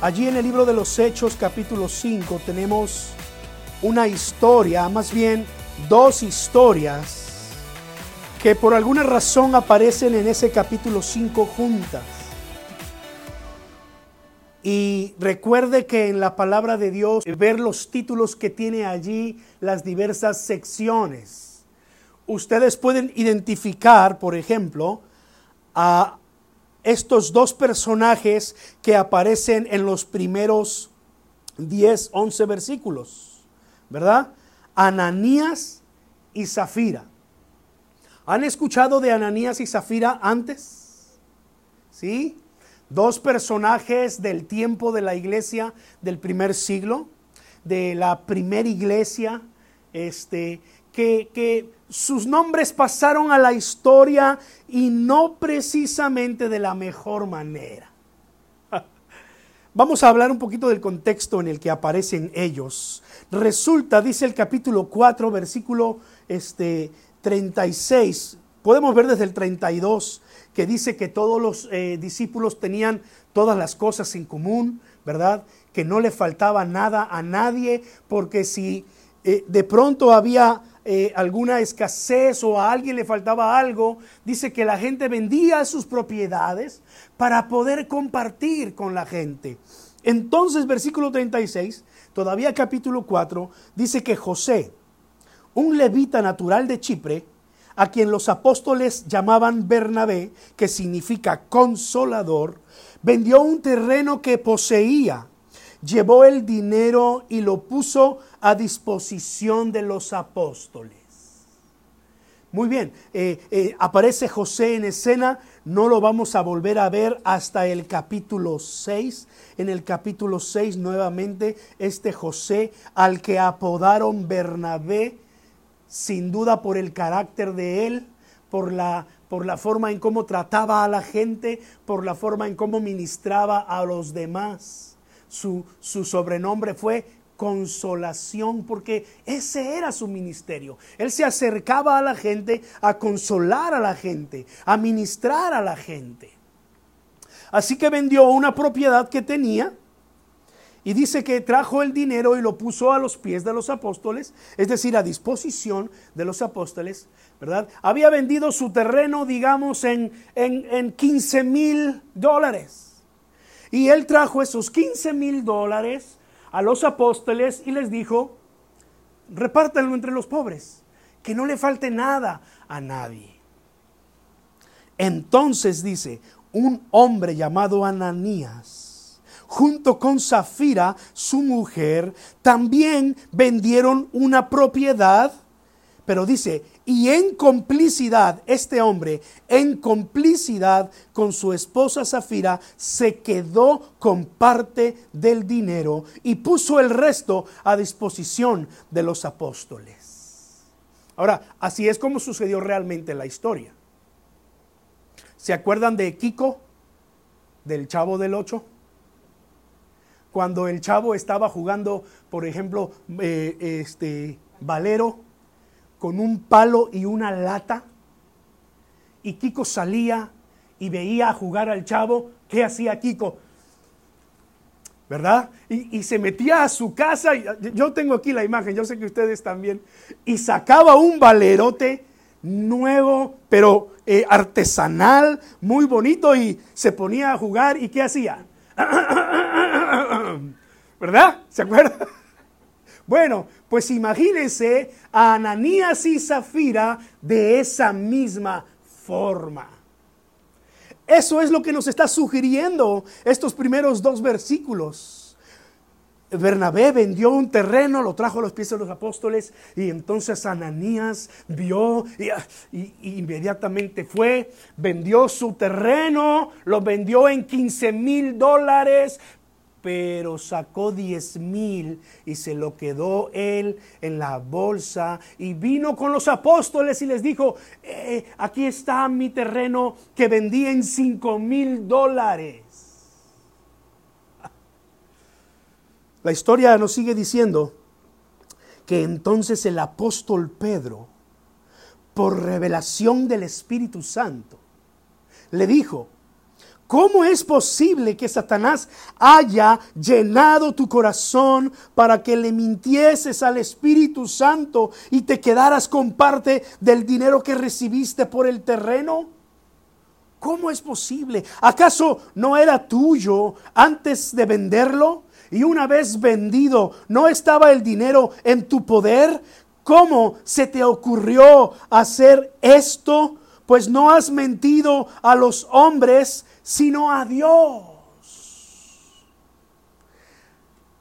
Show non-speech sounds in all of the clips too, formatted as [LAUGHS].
Allí en el libro de los Hechos capítulo 5 tenemos una historia, más bien dos historias que por alguna razón aparecen en ese capítulo 5 juntas. Y recuerde que en la palabra de Dios, ver los títulos que tiene allí las diversas secciones. Ustedes pueden identificar, por ejemplo, a estos dos personajes que aparecen en los primeros 10, 11 versículos, ¿verdad? Ananías y Zafira. ¿Han escuchado de Ananías y Zafira antes? ¿Sí? Dos personajes del tiempo de la iglesia del primer siglo, de la primera iglesia, este, que, sus nombres pasaron a la historia y no precisamente de la mejor manera. [LAUGHS] Vamos a hablar un poquito del contexto en el que aparecen ellos. Resulta, dice el capítulo 4, versículo este, 36, podemos ver desde el 32, que dice que todos los eh, discípulos tenían todas las cosas en común, ¿verdad? Que no le faltaba nada a nadie, porque si eh, de pronto había eh, alguna escasez o a alguien le faltaba algo, dice que la gente vendía sus propiedades para poder compartir con la gente. Entonces, versículo 36, todavía capítulo 4, dice que José, un levita natural de Chipre, a quien los apóstoles llamaban Bernabé, que significa consolador, vendió un terreno que poseía llevó el dinero y lo puso a disposición de los apóstoles. Muy bien, eh, eh, aparece José en escena, no lo vamos a volver a ver hasta el capítulo 6. En el capítulo 6 nuevamente este José al que apodaron Bernabé, sin duda por el carácter de él, por la, por la forma en cómo trataba a la gente, por la forma en cómo ministraba a los demás su, sobrenombre fue consolación, porque ese era su ministerio. Él se acercaba a la gente a consolar a la gente, a ministrar a la gente. Así que vendió una propiedad que tenía y dice que trajo el dinero y lo puso a los pies de los apóstoles, es decir, a disposición de los apóstoles, ¿verdad? Había vendido su terreno, digamos, en, en, en 15 mil dólares. Y él trajo esos 15 mil dólares a los apóstoles y les dijo, repártanlo entre los pobres, que no le falte nada a nadie. Entonces dice, un hombre llamado Ananías, junto con Zafira, su mujer, también vendieron una propiedad, pero dice, y en complicidad, este hombre, en complicidad con su esposa Zafira, se quedó con parte del dinero y puso el resto a disposición de los apóstoles. Ahora, así es como sucedió realmente la historia. ¿Se acuerdan de Kiko, del chavo del 8? Cuando el chavo estaba jugando, por ejemplo, eh, este, Valero con un palo y una lata. Y Kiko salía y veía jugar al chavo. ¿Qué hacía Kiko? ¿Verdad? Y, se metía a su casa. yo tengo aquí la imagen, yo sé que ustedes también. Y sacaba un valerote nuevo, pero eh, artesanal, muy bonito. Y se ponía a jugar. ¿Y qué hacía? [COUGHS] ¿Verdad? ¿Se acuerdan? Bueno, pues imagínense a Ananías y Zafira de esa misma forma. Eso es lo que nos está sugiriendo estos primeros dos versículos. Bernabé vendió un terreno, lo trajo a los pies de los apóstoles y entonces Ananías vio y, inmediatamente fue, vendió su terreno, lo vendió en 15 mil dólares, pero sacó diez mil y se lo quedó él en la bolsa y vino con los apóstoles y les dijo, eh, aquí está mi terreno que vendí en cinco mil dólares. [LAUGHS] La historia nos sigue diciendo que entonces el apóstol Pedro, por revelación del Espíritu Santo, le dijo, ¿Cómo es posible que Satanás haya llenado tu corazón para que le mintieses al Espíritu Santo y te quedaras con parte del dinero que recibiste por el terreno? ¿Cómo es posible? ¿Acaso no era tuyo antes de venderlo? Y una vez vendido, ¿no estaba el dinero en tu poder? ¿Cómo se te ocurrió hacer esto? Pues no has mentido a los hombres, sino a Dios.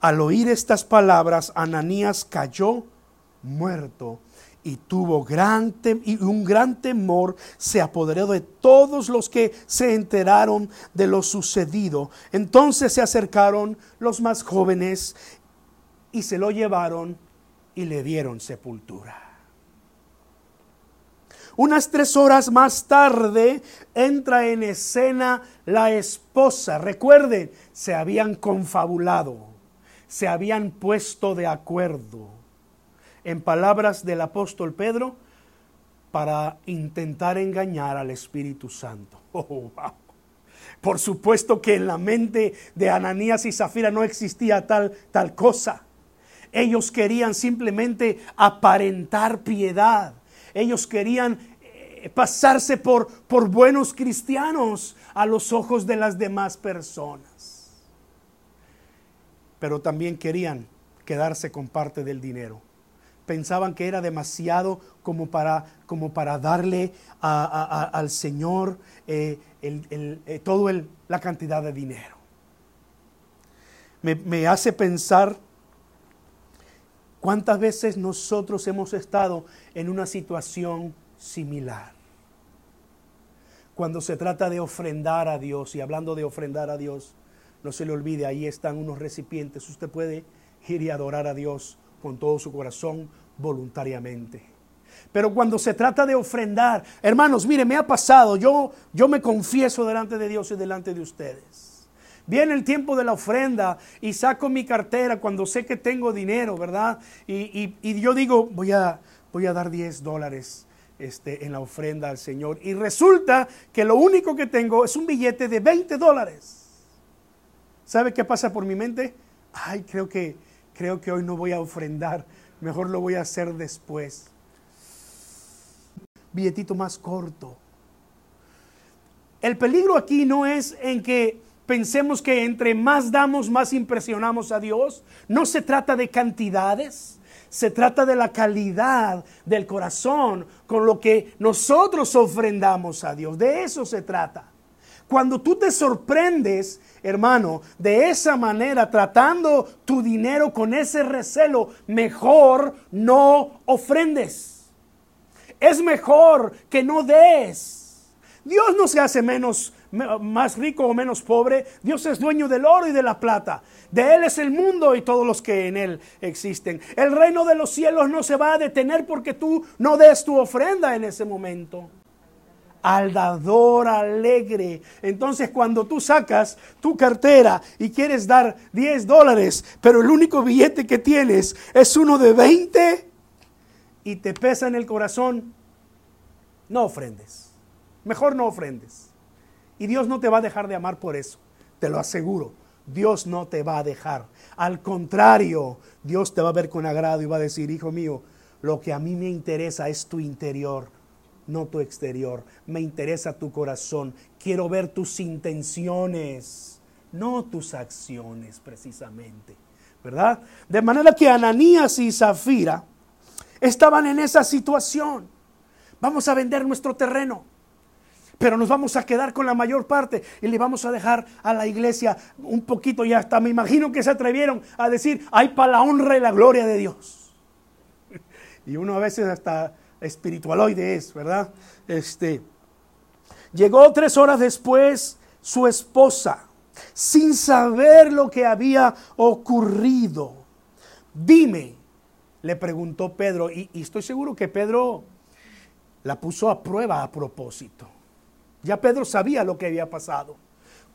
Al oír estas palabras, Ananías cayó muerto y tuvo gran y un gran temor se apoderó de todos los que se enteraron de lo sucedido. Entonces se acercaron los más jóvenes y se lo llevaron y le dieron sepultura. Unas tres horas más tarde entra en escena la esposa. Recuerden, se habían confabulado, se habían puesto de acuerdo. En palabras del apóstol Pedro, para intentar engañar al Espíritu Santo. [LAUGHS] Oh, Por supuesto que en la mente de Ananías y Zafira no existía tal, tal cosa. Ellos querían simplemente aparentar piedad ellos querían eh, pasarse por, por buenos cristianos a los ojos de las demás personas. Pero también querían quedarse con parte del dinero. Pensaban que era demasiado como para, como para darle al Señor eh, eh, toda la cantidad de dinero. Me, me hace pensar ¿Cuántas veces nosotros hemos estado en una situación similar? Cuando se trata de ofrendar a Dios, y hablando de ofrendar a Dios, no se le olvide, ahí están unos recipientes. Usted puede ir y adorar a Dios con todo su corazón voluntariamente. Pero cuando se trata de ofrendar, hermanos, mire, me ha pasado, yo, yo me confieso delante de Dios y delante de ustedes. Viene el tiempo de la ofrenda y saco mi cartera cuando sé que tengo dinero, ¿verdad? Y, yo digo, voy a, voy a dar 10 dólares este, en la ofrenda al Señor. Y resulta que lo único que tengo es un billete de 20 dólares. ¿Sabe qué pasa por mi mente? Ay, creo que, creo que hoy no voy a ofrendar. Mejor lo voy a hacer después. Billetito más corto. El peligro aquí no es en que pensemos que entre más damos, más impresionamos a Dios. No se trata de cantidades, se trata de la calidad del corazón con lo que nosotros ofrendamos a Dios. De eso se trata. Cuando tú te sorprendes, hermano, de esa manera, tratando tu dinero con ese recelo, mejor no ofrendes. Es mejor que no des. Dios no se hace menos más rico o menos pobre, Dios es dueño del oro y de la plata. De Él es el mundo y todos los que en Él existen. El reino de los cielos no se va a detener porque tú no des tu ofrenda en ese momento. Al dador alegre. Entonces cuando tú sacas tu cartera y quieres dar 10 dólares, pero el único billete que tienes es uno de 20 y te pesa en el corazón, no ofrendes. Mejor no ofrendes. Y Dios no te va a dejar de amar por eso, te lo aseguro. Dios no te va a dejar. Al contrario, Dios te va a ver con agrado y va a decir, hijo mío, lo que a mí me interesa es tu interior, no tu exterior. Me interesa tu corazón. Quiero ver tus intenciones, no tus acciones precisamente. ¿Verdad? De manera que Ananías y Zafira estaban en esa situación. Vamos a vender nuestro terreno pero nos vamos a quedar con la mayor parte y le vamos a dejar a la iglesia un poquito y hasta me imagino que se atrevieron a decir, hay para la honra y la gloria de Dios. [LAUGHS] Y uno a veces hasta espiritualoide es, ¿verdad? Este, llegó tres horas después su esposa, sin saber lo que había ocurrido. Dime, le preguntó Pedro, y, y estoy seguro que Pedro la puso a prueba a propósito. Ya Pedro sabía lo que había pasado.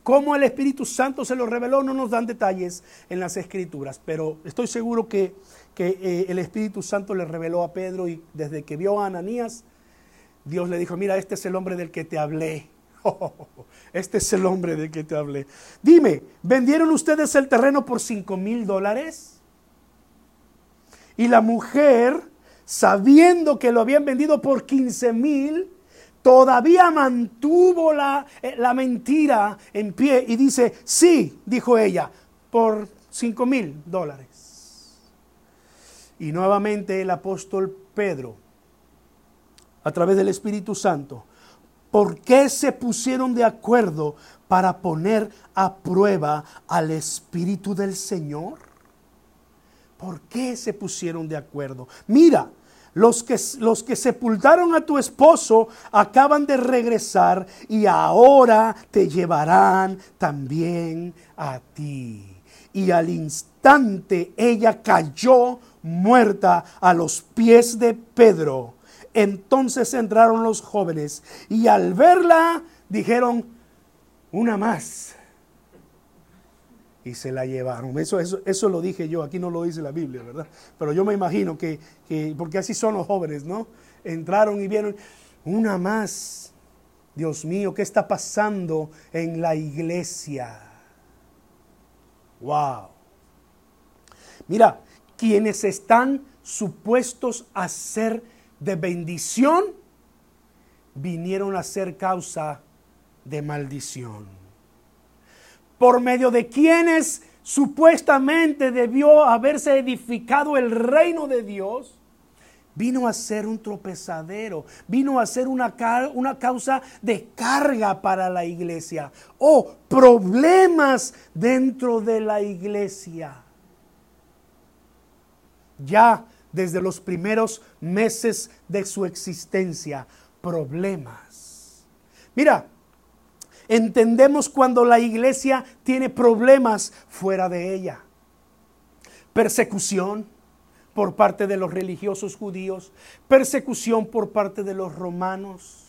Cómo el Espíritu Santo se lo reveló no nos dan detalles en las escrituras, pero estoy seguro que, eh, el Espíritu Santo le reveló a Pedro y desde que vio a Ananías, Dios le dijo, mira, este es el hombre del que te hablé. [LAUGHS] este es el hombre de que te hablé. Dime, ¿vendieron ustedes el terreno por 5 mil dólares? Y la mujer, sabiendo que lo habían vendido por 15 mil, todavía mantuvo la, eh, la, mentira en pie y dice, sí, dijo ella, por 5 mil dólares. Y nuevamente el apóstol Pedro, a través del Espíritu Santo, ¿por qué se pusieron de acuerdo para poner a prueba al Espíritu del Señor? ¿Por qué se pusieron de acuerdo? Mira, los que, los que sepultaron a tu esposo acaban de regresar y ahora te llevarán también a ti. Y al instante ella cayó muerta a los pies de Pedro. Entonces entraron los jóvenes y al verla dijeron, una más y se la llevaron. Eso, eso, eso lo dije yo, aquí no lo dice la Biblia, ¿verdad? Pero yo me imagino que, que, porque así son los jóvenes, ¿no? Entraron y vieron una más. Dios mío, ¿qué está pasando en la iglesia? Wow. Mira, quienes están supuestos a ser de bendición, vinieron a ser causa de maldición por medio de quienes supuestamente debió haberse edificado el reino de Dios, vino a ser un tropezadero, vino a ser una, una causa de carga para la iglesia o problemas dentro de la iglesia. Ya desde los primeros meses de su existencia, problemas. Mira, Entendemos cuando la iglesia tiene problemas fuera de ella. Persecución por parte de los religiosos judíos, persecución por parte de los romanos.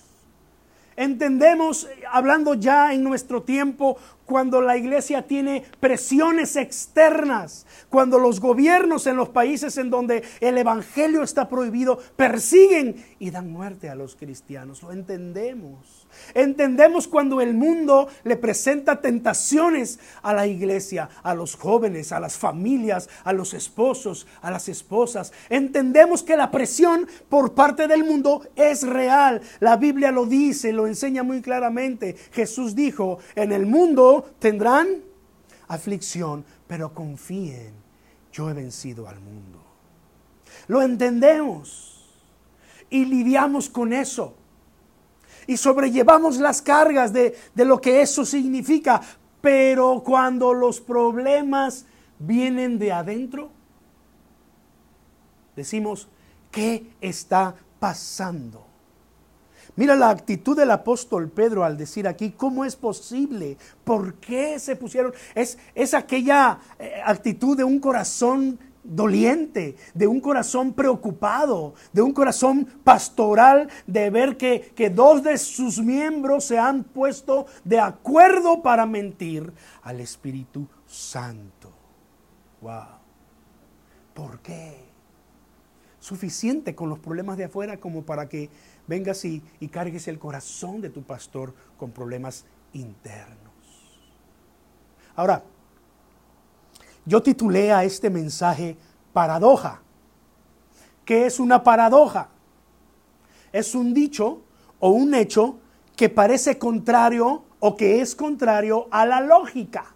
Entendemos, hablando ya en nuestro tiempo, cuando la iglesia tiene presiones externas, cuando los gobiernos en los países en donde el evangelio está prohibido persiguen y dan muerte a los cristianos. Lo entendemos. Entendemos cuando el mundo le presenta tentaciones a la iglesia, a los jóvenes, a las familias, a los esposos, a las esposas. Entendemos que la presión por parte del mundo es real. La Biblia lo dice, lo enseña muy claramente. Jesús dijo, en el mundo tendrán aflicción, pero confíen, yo he vencido al mundo. Lo entendemos y lidiamos con eso y sobrellevamos las cargas de, lo que eso significa. Pero cuando los problemas vienen de adentro, decimos, ¿qué está pasando? Mira la actitud del apóstol Pedro al decir aquí, ¿cómo es posible? ¿Por qué se pusieron? Es, aquella eh, actitud de un corazón doliente, de un corazón preocupado, de un corazón pastoral, de ver que, que, dos de sus miembros se han puesto de acuerdo para mentir al Espíritu Santo. Wow. ¿Por qué? Suficiente con los problemas de afuera como para que vengas y, y cargues el corazón de tu pastor con problemas internos. Ahora, yo titulé a este mensaje Paradoja. ¿Qué es una paradoja? Es un dicho o un hecho que parece contrario o que es contrario a la lógica.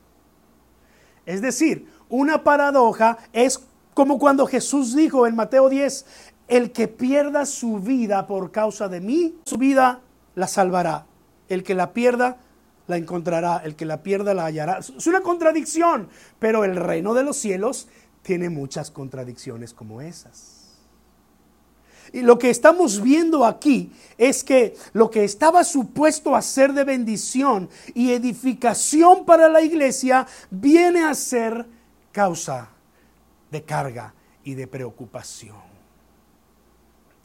Es decir, una paradoja es como cuando Jesús dijo en Mateo 10, el que pierda su vida por causa de mí, su vida la salvará. El que la pierda, la encontrará, el que la pierda la hallará. Es una contradicción, pero el reino de los cielos tiene muchas contradicciones como esas. Y lo que estamos viendo aquí es que lo que estaba supuesto a ser de bendición y edificación para la iglesia viene a ser causa de carga y de preocupación.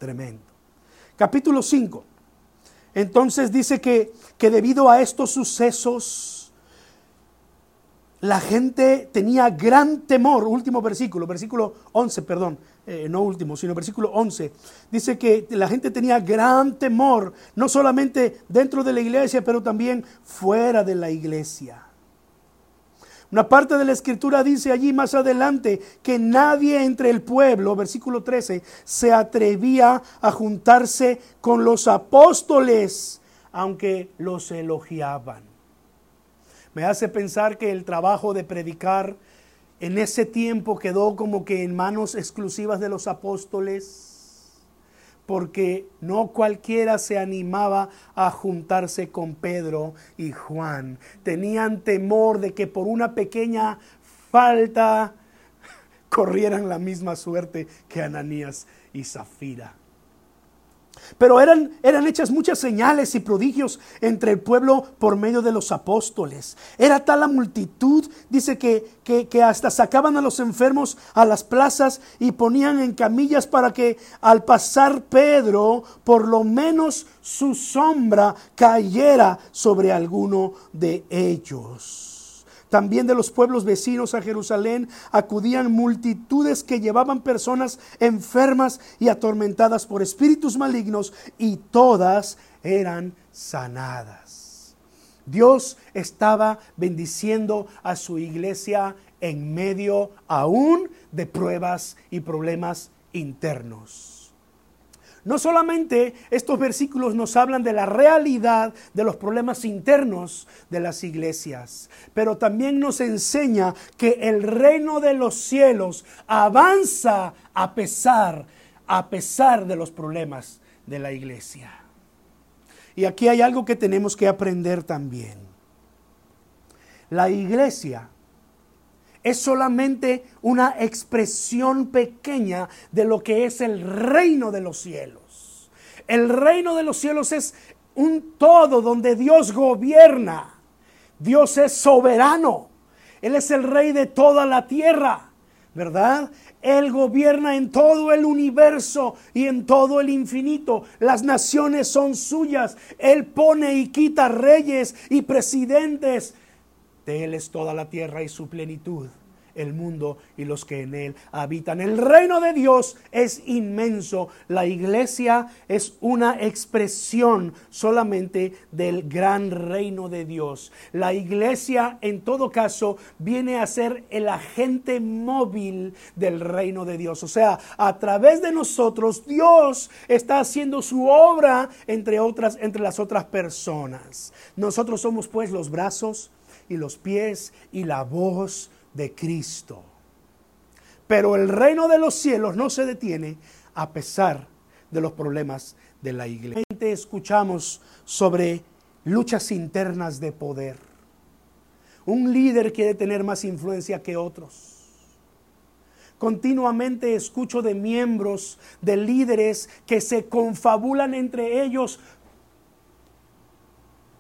Tremendo. Capítulo 5. Entonces dice que, que debido a estos sucesos, la gente tenía gran temor. Último versículo, versículo 11, perdón. eh, no último, sino versículo 11, dice que la gente tenía gran temor, no solamente dentro de la iglesia, pero también fuera de la iglesia. Una parte de la escritura dice allí más adelante que nadie entre el pueblo, versículo 13, se atrevía a juntarse con los apóstoles, aunque los elogiaban. Me hace pensar que el trabajo de predicar en ese tiempo quedó como que en manos exclusivas de los apóstoles porque no cualquiera se animaba a juntarse con Pedro y Juan. Tenían temor de que por una pequeña falta corrieran la misma suerte que Ananías y Zafira. Pero eran, eran hechas muchas señales y prodigios entre el pueblo por medio de los apóstoles. Era tal la multitud, dice que, que, que, hasta sacaban a los enfermos a las plazas y ponían en camillas para que al pasar Pedro, por lo menos su sombra cayera sobre alguno de ellos. También de los pueblos vecinos a Jerusalén acudían multitudes que llevaban personas enfermas y atormentadas por espíritus malignos y todas eran sanadas. Dios estaba bendiciendo a su iglesia en medio aún de pruebas y problemas internos. No solamente estos versículos nos hablan de la realidad de los problemas internos de las iglesias, pero también nos enseña que el reino de los cielos avanza a pesar, a pesar de los problemas de la iglesia. Y aquí hay algo que tenemos que aprender también. La iglesia es solamente una expresión pequeña de lo que es el reino de los cielos. El reino de los cielos es un todo donde Dios gobierna. Dios es soberano. Él es el rey de toda la tierra, ¿verdad? Él gobierna en todo el universo y en todo el infinito. Las naciones son suyas. Él pone y quita reyes y presidentes. De Él es toda la tierra y su plenitud, el mundo y los que en Él habitan. El reino de Dios es inmenso. La iglesia es una expresión solamente del gran reino de Dios. La iglesia, en todo caso, viene a ser el agente móvil del reino de Dios. O sea, a través de nosotros, Dios está haciendo su obra entre otras, entre las otras personas. Nosotros somos pues los brazos y los pies y la voz de Cristo. Pero el reino de los cielos no se detiene a pesar de los problemas de la iglesia. Escuchamos sobre luchas internas de poder. Un líder quiere tener más influencia que otros. Continuamente escucho de miembros, de líderes que se confabulan entre ellos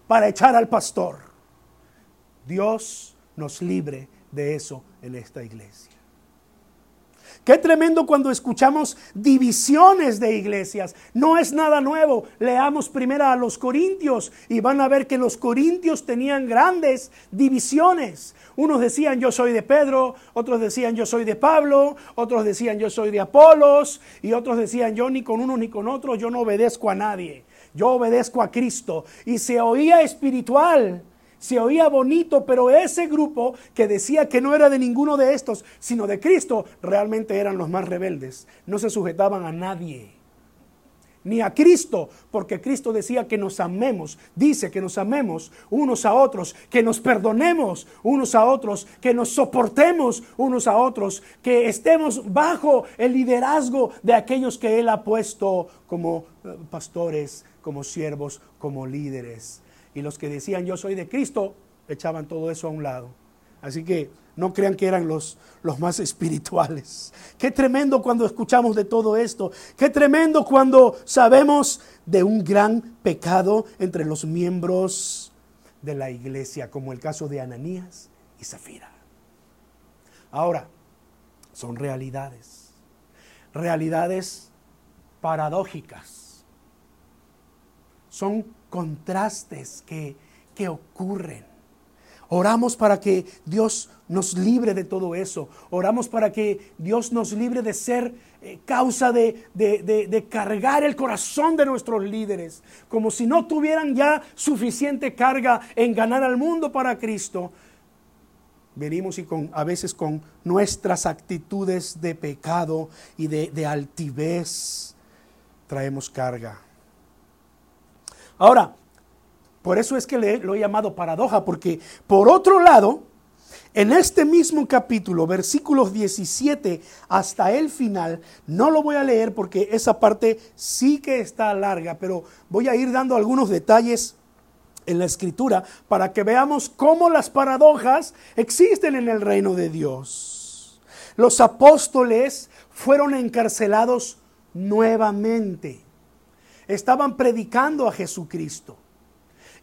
para echar al pastor. Dios nos libre de eso en esta iglesia. Qué tremendo cuando escuchamos divisiones de iglesias. No es nada nuevo. Leamos primero a los corintios y van a ver que los corintios tenían grandes divisiones. Unos decían yo soy de Pedro, otros decían yo soy de Pablo, otros decían yo soy de Apolos y otros decían yo ni con uno ni con otro, yo no obedezco a nadie. Yo obedezco a Cristo. Y se oía espiritual se oía bonito, pero ese grupo que decía que no era de ninguno de estos, sino de Cristo, realmente eran los más rebeldes. No se sujetaban a nadie, ni a Cristo, porque Cristo decía que nos amemos, dice que nos amemos unos a otros, que nos perdonemos unos a otros, que nos soportemos unos a otros, que estemos bajo el liderazgo de aquellos que Él ha puesto como eh, pastores, como siervos, como líderes y los que decían yo soy de Cristo echaban todo eso a un lado. Así que no crean que eran los, los más [LAUGHS] espirituales. Qué tremendo cuando escuchamos de todo esto. Qué tremendo cuando sabemos de un gran pecado entre los miembros de la iglesia, como el caso de Ananías y Zafira. Ahora, son realidades. Realidades paradójicas. Son contrastes que, que ocurren. Oramos para que Dios nos libre de todo eso. Oramos para que Dios nos libre de ser eh, causa de, de, cargar el corazón de nuestros líderes, como si no tuvieran ya suficiente carga en ganar al mundo para Cristo. Venimos y con, a veces con nuestras actitudes de pecado y de altivez traemos carga. Ahora, por eso es que le, lo he llamado paradoja, porque por otro lado, en este mismo capítulo, versículos 17 hasta el final, no lo voy a leer porque esa parte sí que está larga, pero voy a ir dando algunos detalles en la escritura para que veamos cómo las paradojas existen en el reino de Dios. Los apóstoles fueron encarcelados nuevamente. Estaban predicando a Jesucristo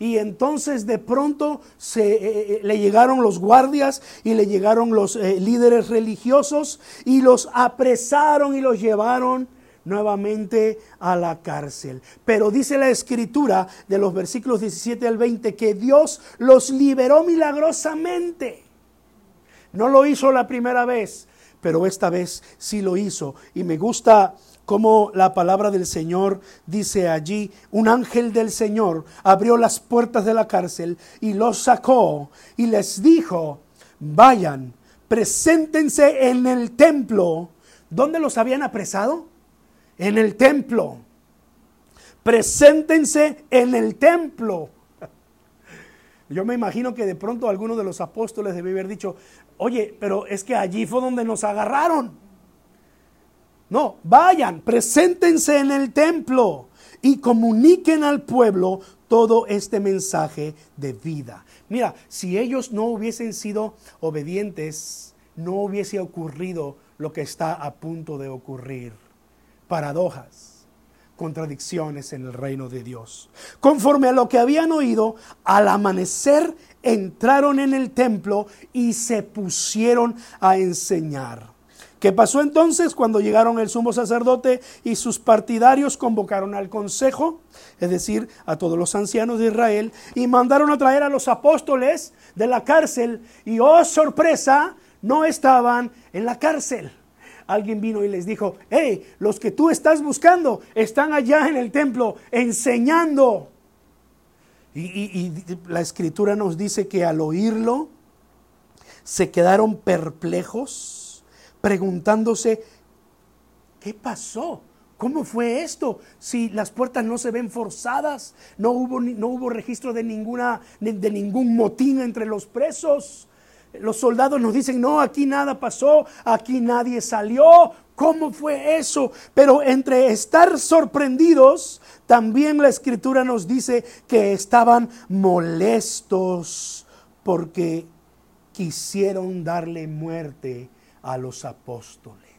y entonces de pronto se, eh, eh, le llegaron los guardias y le llegaron los eh, líderes religiosos y los apresaron y los llevaron nuevamente a la cárcel. Pero dice la escritura de los versículos 17 al 20 que Dios los liberó milagrosamente. No lo hizo la primera vez, pero esta vez sí lo hizo. Y me gusta como la palabra del Señor dice allí, un ángel del Señor abrió las puertas de la cárcel y los sacó y les dijo, vayan, preséntense en el templo. ¿Dónde los habían apresado? En el templo. Preséntense en el templo. [LAUGHS] Yo me imagino que de pronto alguno de los apóstoles debe haber dicho, oye, pero es que allí fue donde nos agarraron. No, vayan, preséntense en el templo y comuniquen al pueblo todo este mensaje de vida. Mira, si ellos no hubiesen sido obedientes, no hubiese ocurrido lo que está a punto de ocurrir. Paradojas, contradicciones en el reino de Dios. Conforme a lo que habían oído, al amanecer entraron en el templo y se pusieron a enseñar. ¿Qué pasó entonces cuando llegaron el sumo sacerdote y sus partidarios convocaron al consejo, es decir, a todos los ancianos de Israel, y mandaron a traer a los apóstoles de la cárcel y, oh sorpresa, no estaban en la cárcel? Alguien vino y les dijo, hey, los que tú estás buscando están allá en el templo enseñando. Y, la escritura nos dice que al oírlo se quedaron perplejos preguntándose, ¿qué pasó? ¿Cómo fue esto? Si las puertas no se ven forzadas, no hubo, no hubo registro de, ninguna, de ningún motín entre los presos. Los soldados nos dicen, no, aquí nada pasó, aquí nadie salió. ¿Cómo fue eso? Pero entre estar sorprendidos, también la escritura nos dice que estaban molestos porque quisieron darle muerte a los apóstoles.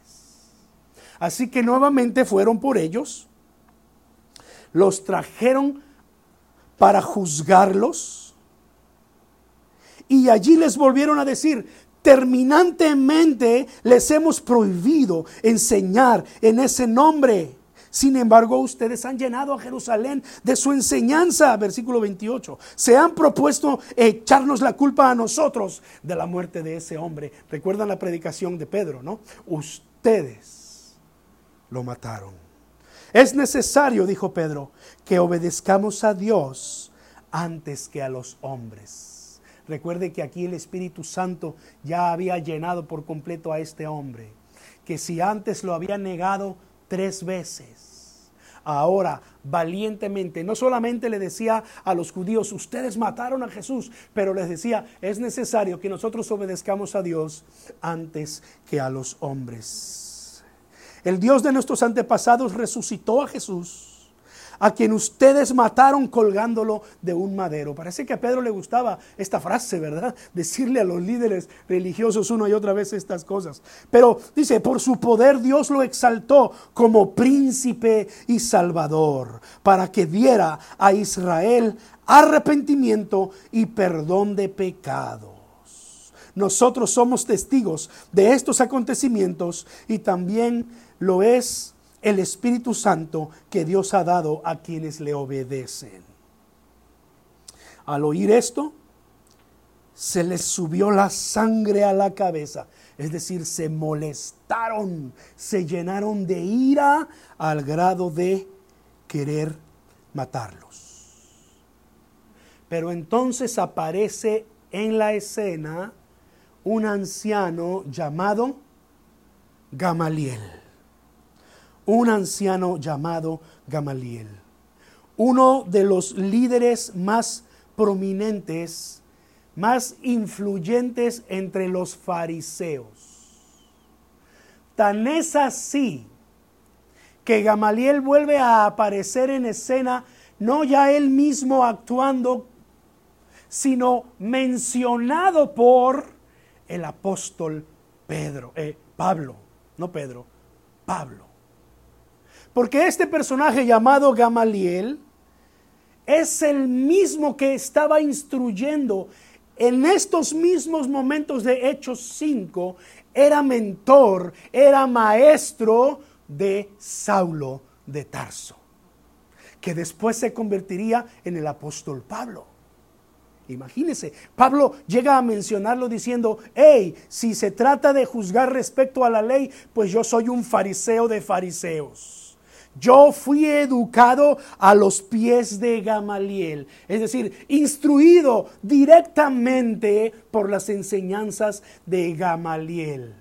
Así que nuevamente fueron por ellos, los trajeron para juzgarlos y allí les volvieron a decir, terminantemente les hemos prohibido enseñar en ese nombre. Sin embargo, ustedes han llenado a Jerusalén de su enseñanza, versículo 28. Se han propuesto echarnos la culpa a nosotros de la muerte de ese hombre. Recuerdan la predicación de Pedro, ¿no? Ustedes lo mataron. Es necesario, dijo Pedro, que obedezcamos a Dios antes que a los hombres. Recuerde que aquí el Espíritu Santo ya había llenado por completo a este hombre, que si antes lo había negado, tres veces. Ahora, valientemente, no solamente le decía a los judíos, ustedes mataron a Jesús, pero les decía, es necesario que nosotros obedezcamos a Dios antes que a los hombres. El Dios de nuestros antepasados resucitó a Jesús a quien ustedes mataron colgándolo de un madero. Parece que a Pedro le gustaba esta frase, ¿verdad? Decirle a los líderes religiosos una y otra vez estas cosas. Pero dice, por su poder Dios lo exaltó como príncipe y salvador, para que diera a Israel arrepentimiento y perdón de pecados. Nosotros somos testigos de estos acontecimientos y también lo es el Espíritu Santo que Dios ha dado a quienes le obedecen. Al oír esto, se les subió la sangre a la cabeza. Es decir, se molestaron, se llenaron de ira al grado de querer matarlos. Pero entonces aparece en la escena un anciano llamado Gamaliel. Un anciano llamado Gamaliel. Uno de los líderes más prominentes, más influyentes entre los fariseos. Tan es así que Gamaliel vuelve a aparecer en escena, no ya él mismo actuando, sino mencionado por el apóstol Pedro, eh, Pablo, no Pedro, Pablo. Porque este personaje llamado Gamaliel es el mismo que estaba instruyendo en estos mismos momentos de Hechos 5, era mentor, era maestro de Saulo de Tarso, que después se convertiría en el apóstol Pablo. Imagínense, Pablo llega a mencionarlo diciendo, hey, si se trata de juzgar respecto a la ley, pues yo soy un fariseo de fariseos. Yo fui educado a los pies de Gamaliel, es decir, instruido directamente por las enseñanzas de Gamaliel.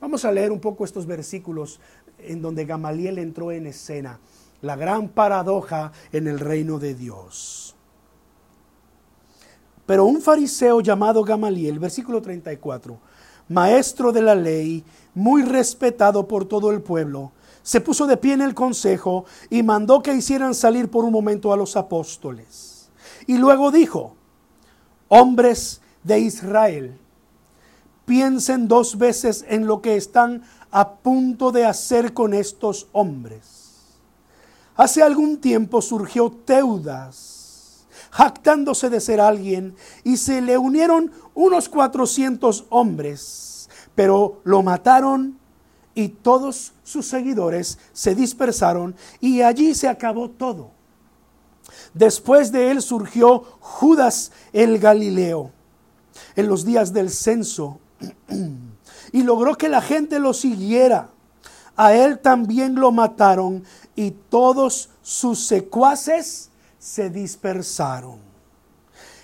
Vamos a leer un poco estos versículos en donde Gamaliel entró en escena, la gran paradoja en el reino de Dios. Pero un fariseo llamado Gamaliel, versículo 34, maestro de la ley, muy respetado por todo el pueblo, se puso de pie en el consejo y mandó que hicieran salir por un momento a los apóstoles. Y luego dijo, hombres de Israel, piensen dos veces en lo que están a punto de hacer con estos hombres. Hace algún tiempo surgió Teudas, jactándose de ser alguien, y se le unieron unos cuatrocientos hombres, pero lo mataron y todos sus seguidores se dispersaron y allí se acabó todo. Después de él surgió Judas el Galileo en los días del censo [CLEARS THROAT] y logró que la gente lo siguiera. A él también lo mataron y todos sus secuaces se dispersaron.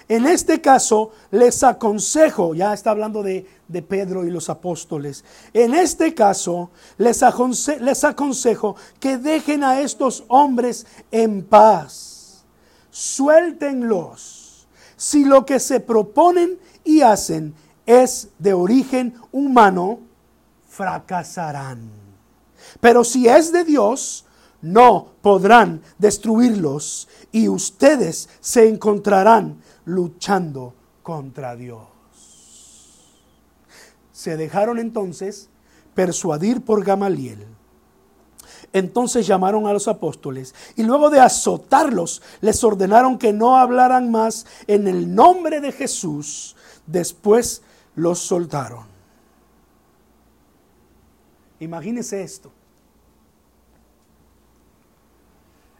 En este caso, les aconsejo, ya está hablando de, Pedro y los apóstoles, en este caso, les aconsejo que dejen a estos hombres en paz. Suéltenlos. Si lo que se proponen y hacen es de origen humano, fracasarán. Pero si es de Dios, no podrán destruirlos y ustedes se encontrarán luchando contra Dios. Se dejaron entonces persuadir por Gamaliel. Entonces llamaron a los apóstoles y luego de azotarlos les ordenaron que no hablaran más en el nombre de Jesús. Después los soltaron. Imagínense esto.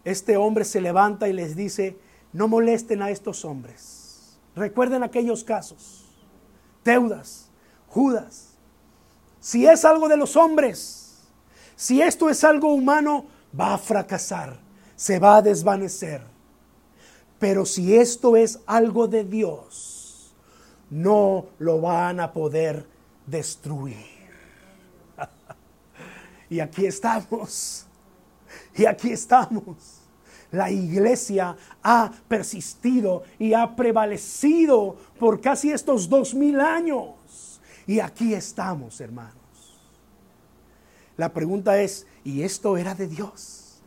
Este hombre se levanta y les dice, no molesten a estos hombres. Recuerden aquellos casos. Teudas, Judas. Si es algo de los hombres, si esto es algo humano, va a fracasar, se va a desvanecer. Pero si esto es algo de Dios, no lo van a poder destruir. [LAUGHS] y aquí estamos. Y aquí estamos la iglesia ha persistido y ha prevalecido por casi estos dos mil años. Y aquí estamos, hermanos. La pregunta es, ¿y esto era de Dios?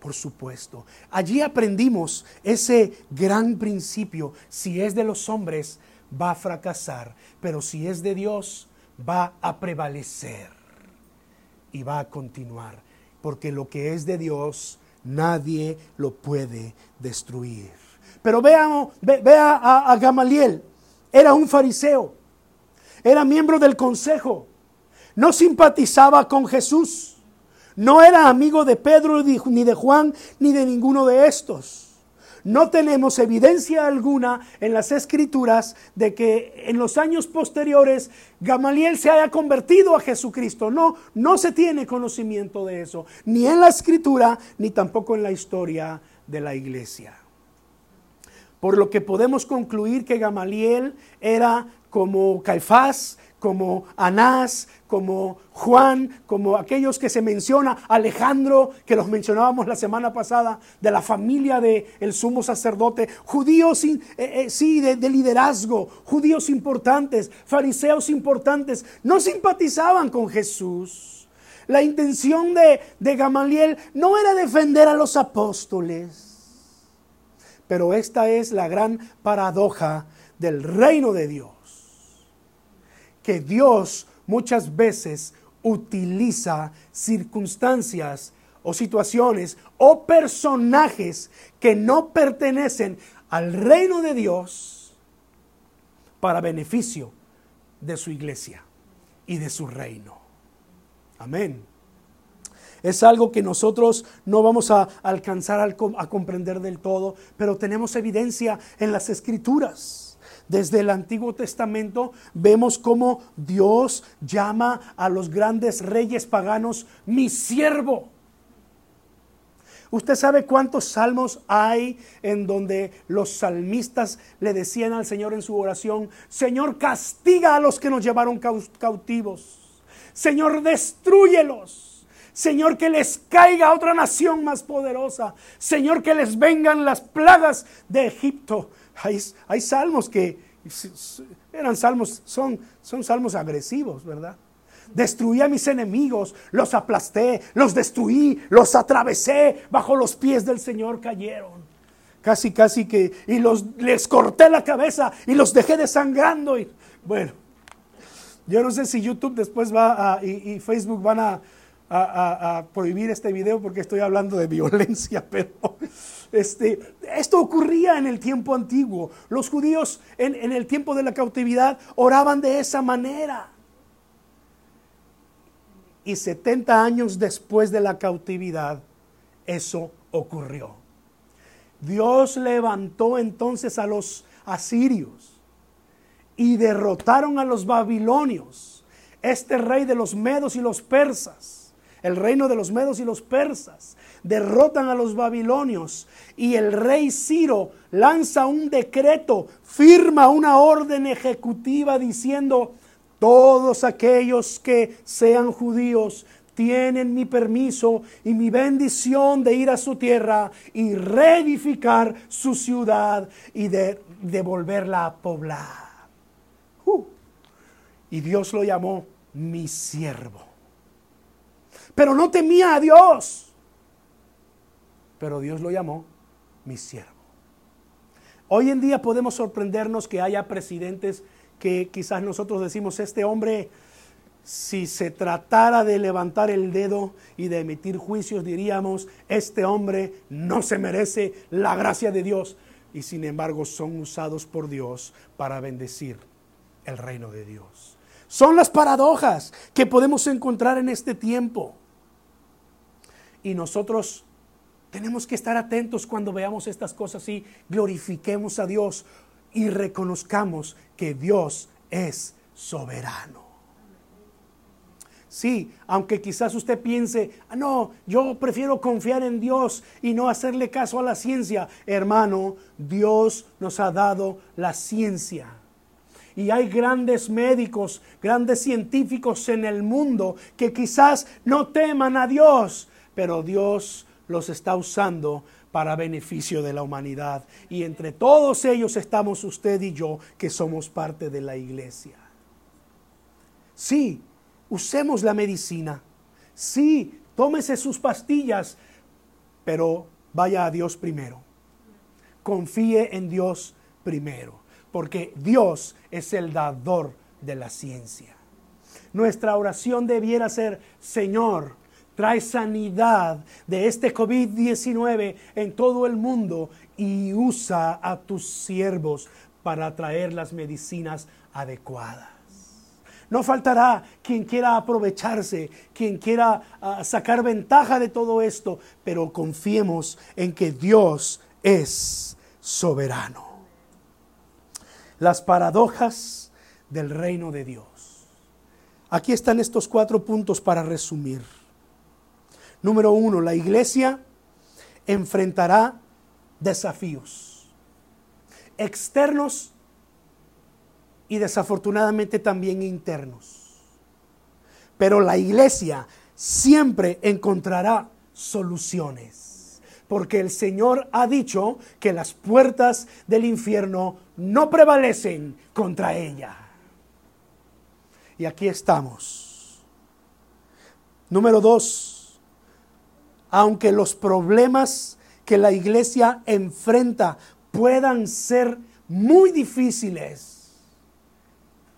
Por supuesto. Allí aprendimos ese gran principio. Si es de los hombres, va a fracasar. Pero si es de Dios, va a prevalecer. Y va a continuar. Porque lo que es de Dios nadie lo puede destruir. Pero veamos, vea a, a Gamaliel, era un fariseo, era miembro del consejo, no simpatizaba con Jesús, no era amigo de Pedro ni de Juan ni de ninguno de estos. no tenemos evidencia alguna en las escrituras de que en los años posteriores Gamaliel se haya convertido a Jesucristo. No, no se tiene conocimiento de eso, ni en la escritura, ni tampoco en la historia de la iglesia. Por lo que podemos concluir que Gamaliel era como Caifás, como Anás, como Juan, como aquellos que se menciona, Alejandro, que los mencionábamos la semana pasada, de la familia del el sumo sacerdote, judíos eh, eh, sí, de, liderazgo, judíos importantes, fariseos importantes, no simpatizaban con Jesús. La intención de, de Gamaliel no era defender a los apóstoles, pero esta es la gran paradoja del reino de Dios que Dios muchas veces utiliza circunstancias o situaciones o personajes que no pertenecen al reino de Dios para beneficio de su iglesia y de su reino. Amén. Es algo que nosotros no vamos a alcanzar a comprender del todo, pero tenemos evidencia en las escrituras. Desde el Antiguo Testamento vemos cómo Dios llama a los grandes reyes paganos mi siervo. ¿Usted sabe cuántos salmos hay en donde los salmistas le decían al Señor en su oración, Señor, castiga a los que nos llevaron cautivos. Señor, destruyelos. Señor, que les caiga otra nación más poderosa. Señor, que les vengan las plagas de Egipto. Hay, salmos que eran salmos, son, son salmos agresivos, ¿verdad? Destruí a mis enemigos, los aplasté, los destruí, los atravesé, bajo los pies del Señor cayeron. Casi, casi que, y los, les corté la cabeza y los dejé desangrando. Y, bueno, yo no sé si YouTube después va y Facebook van a, a, prohibir este video porque estoy hablando de violencia, [LAUGHS] pero [LAUGHS] este, esto ocurría en el tiempo antiguo. Los judíos en, en el tiempo de la cautividad oraban de esa manera. Y 70 años después de la cautividad, eso ocurrió. Dios levantó entonces a los asirios y derrotaron a los babilonios, este rey de los medos y los persas el reino de los medos y los persas, derrotan a los babilonios y el rey Ciro lanza un decreto, firma una orden ejecutiva diciendo, todos aquellos que sean judíos tienen mi permiso y mi bendición de ir a su tierra y reedificar su ciudad y de devolverla a poblar. Uh. y Dios lo llamó mi siervo pero no temía a Dios. Pero Dios lo llamó mi siervo. Hoy en día podemos sorprendernos que haya presidentes que quizás nosotros decimos, este hombre, si se tratara de levantar el dedo y de emitir juicios, diríamos, este hombre no se merece la gracia de Dios. Y sin embargo son usados por Dios para bendecir el reino de Dios. Son las paradojas que podemos encontrar en este tiempo. Y nosotros tenemos que estar atentos cuando veamos estas cosas y glorifiquemos a Dios y reconozcamos que Dios es soberano. Sí, aunque quizás usted piense, ah, no, yo prefiero confiar en Dios y no hacerle caso a la ciencia. Hermano, Dios nos ha dado la ciencia. Y hay grandes médicos, grandes científicos en el mundo que quizás no teman a Dios, pero Dios los está usando para beneficio de la humanidad. Y entre todos ellos estamos usted y yo, que somos parte de la iglesia. Sí, usemos la medicina. Sí, tómese sus pastillas, pero vaya a Dios primero. Confíe en Dios primero, porque Dios es el dador de la ciencia. Nuestra oración debiera ser, Señor, trae sanidad de este COVID-19 en todo el mundo y usa a tus siervos para traer las medicinas adecuadas. No faltará quien quiera aprovecharse, quien quiera ah, sacar ventaja de todo esto, pero confiemos en que Dios es soberano. Las paradojas del reino de Dios. Aquí están estos cuatro puntos para resumir. Número uno, la iglesia enfrentará desafíos externos y desafortunadamente también internos. Pero la iglesia siempre encontrará soluciones, porque el Señor ha dicho que las puertas del infierno no prevalecen contra ella. Y aquí estamos. Número dos, aunque los problemas que la iglesia enfrenta puedan ser muy difíciles,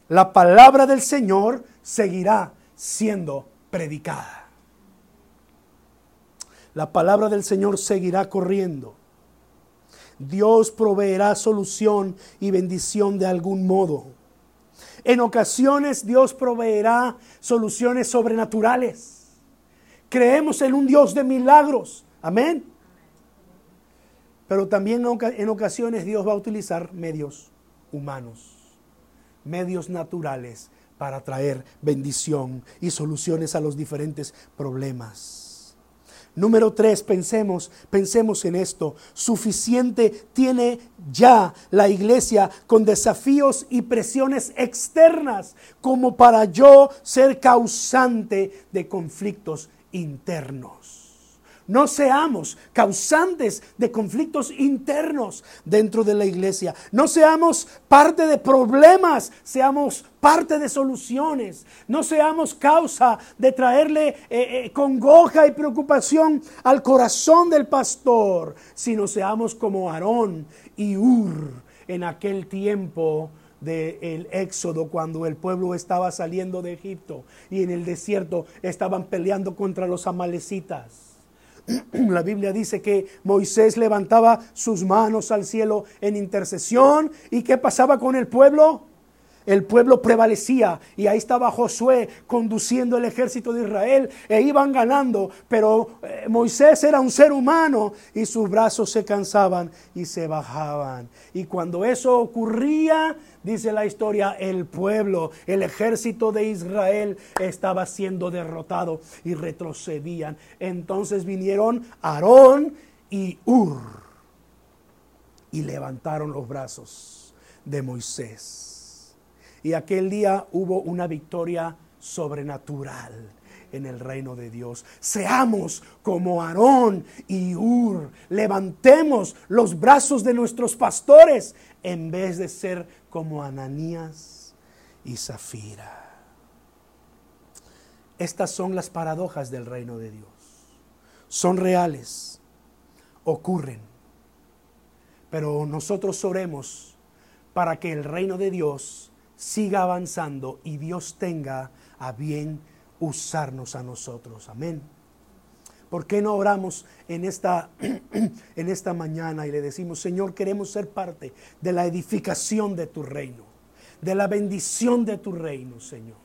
la palabra del Señor seguirá siendo predicada. La palabra del Señor seguirá corriendo. Dios proveerá solución y bendición de algún modo. En ocasiones Dios proveerá soluciones sobrenaturales. Creemos en un Dios de milagros. Amén. Pero también en ocasiones Dios va a utilizar medios humanos, medios naturales para traer bendición y soluciones a los diferentes problemas. Número tres, pensemos, pensemos en esto. Suficiente tiene ya la iglesia con desafíos y presiones externas como para yo ser causante de conflictos internos. No seamos causantes de conflictos internos dentro de la iglesia. No seamos parte de problemas, seamos parte de soluciones. No seamos causa de traerle eh, eh, congoja y preocupación al corazón del pastor, sino seamos como Aarón y Ur en aquel tiempo del éxodo cuando el pueblo estaba saliendo de Egipto y en el desierto estaban peleando contra los amalecitas [CLEARS THROAT] la Biblia dice que Moisés levantaba sus manos al cielo en intercesión. ¿Y qué pasaba con el pueblo? El pueblo prevalecía y ahí estaba Josué conduciendo el ejército de Israel e iban ganando, pero eh, Moisés era un ser humano y sus brazos se cansaban y se bajaban. Y cuando eso ocurría, dice la historia, el pueblo, el ejército de Israel estaba siendo derrotado y retrocedían. Entonces vinieron Aarón y Ur y levantaron los brazos de Moisés. Y aquel día hubo una victoria sobrenatural en el reino de Dios. Seamos como Aarón y Ur. Levantemos los brazos de nuestros pastores en vez de ser como Ananías y Zafira. Estas son las paradojas del reino de Dios. Son reales, ocurren. Pero nosotros oremos para que el reino de Dios siga avanzando y Dios tenga a bien usarnos a nosotros. Amén. ¿Por qué no oramos en esta, [CLEARS THROAT] en esta mañana y le decimos, Señor, queremos ser parte de la edificación de tu reino, de la bendición de tu reino, Señor?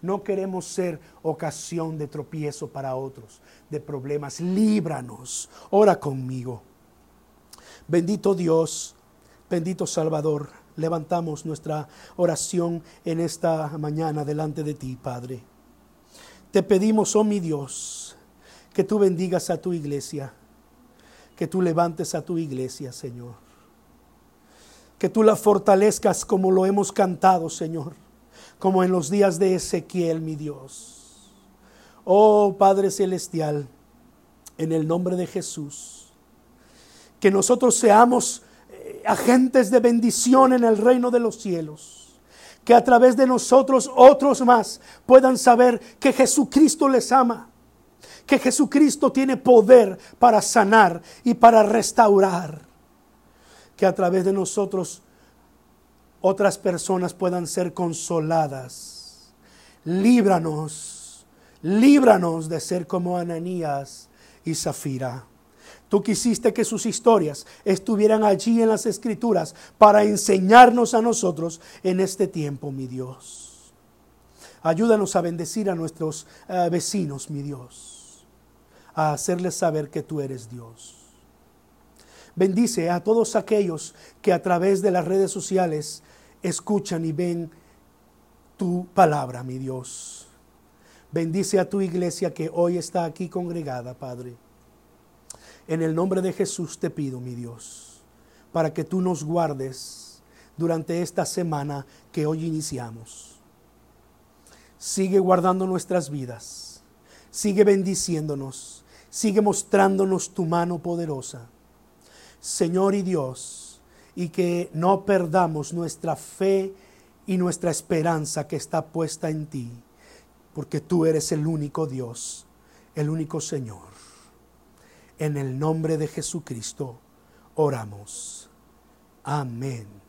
No queremos ser ocasión de tropiezo para otros, de problemas. Líbranos. Ora conmigo. Bendito Dios, bendito Salvador levantamos nuestra oración en esta mañana delante de ti, Padre. Te pedimos, oh mi Dios, que tú bendigas a tu iglesia, que tú levantes a tu iglesia, Señor. Que tú la fortalezcas como lo hemos cantado, Señor, como en los días de Ezequiel, mi Dios. Oh Padre Celestial, en el nombre de Jesús, que nosotros seamos agentes de bendición en el reino de los cielos. Que a través de nosotros otros más puedan saber que Jesucristo les ama. Que Jesucristo tiene poder para sanar y para restaurar. Que a través de nosotros otras personas puedan ser consoladas. Líbranos, líbranos de ser como Ananías y Zafira. Tú quisiste que sus historias estuvieran allí en las escrituras para enseñarnos a nosotros en este tiempo, mi Dios. Ayúdanos a bendecir a nuestros eh, vecinos, mi Dios, a hacerles saber que tú eres Dios. Bendice a todos aquellos que a través de las redes sociales escuchan y ven tu palabra, mi Dios. Bendice a tu iglesia que hoy está aquí congregada, Padre. En el nombre de Jesús te pido, mi Dios, para que tú nos guardes durante esta semana que hoy iniciamos. Sigue guardando nuestras vidas, sigue bendiciéndonos, sigue mostrándonos tu mano poderosa. Señor y Dios, y que no perdamos nuestra fe y nuestra esperanza que está puesta en ti, porque tú eres el único Dios, el único Señor. En el nombre de Jesucristo oramos. Amén.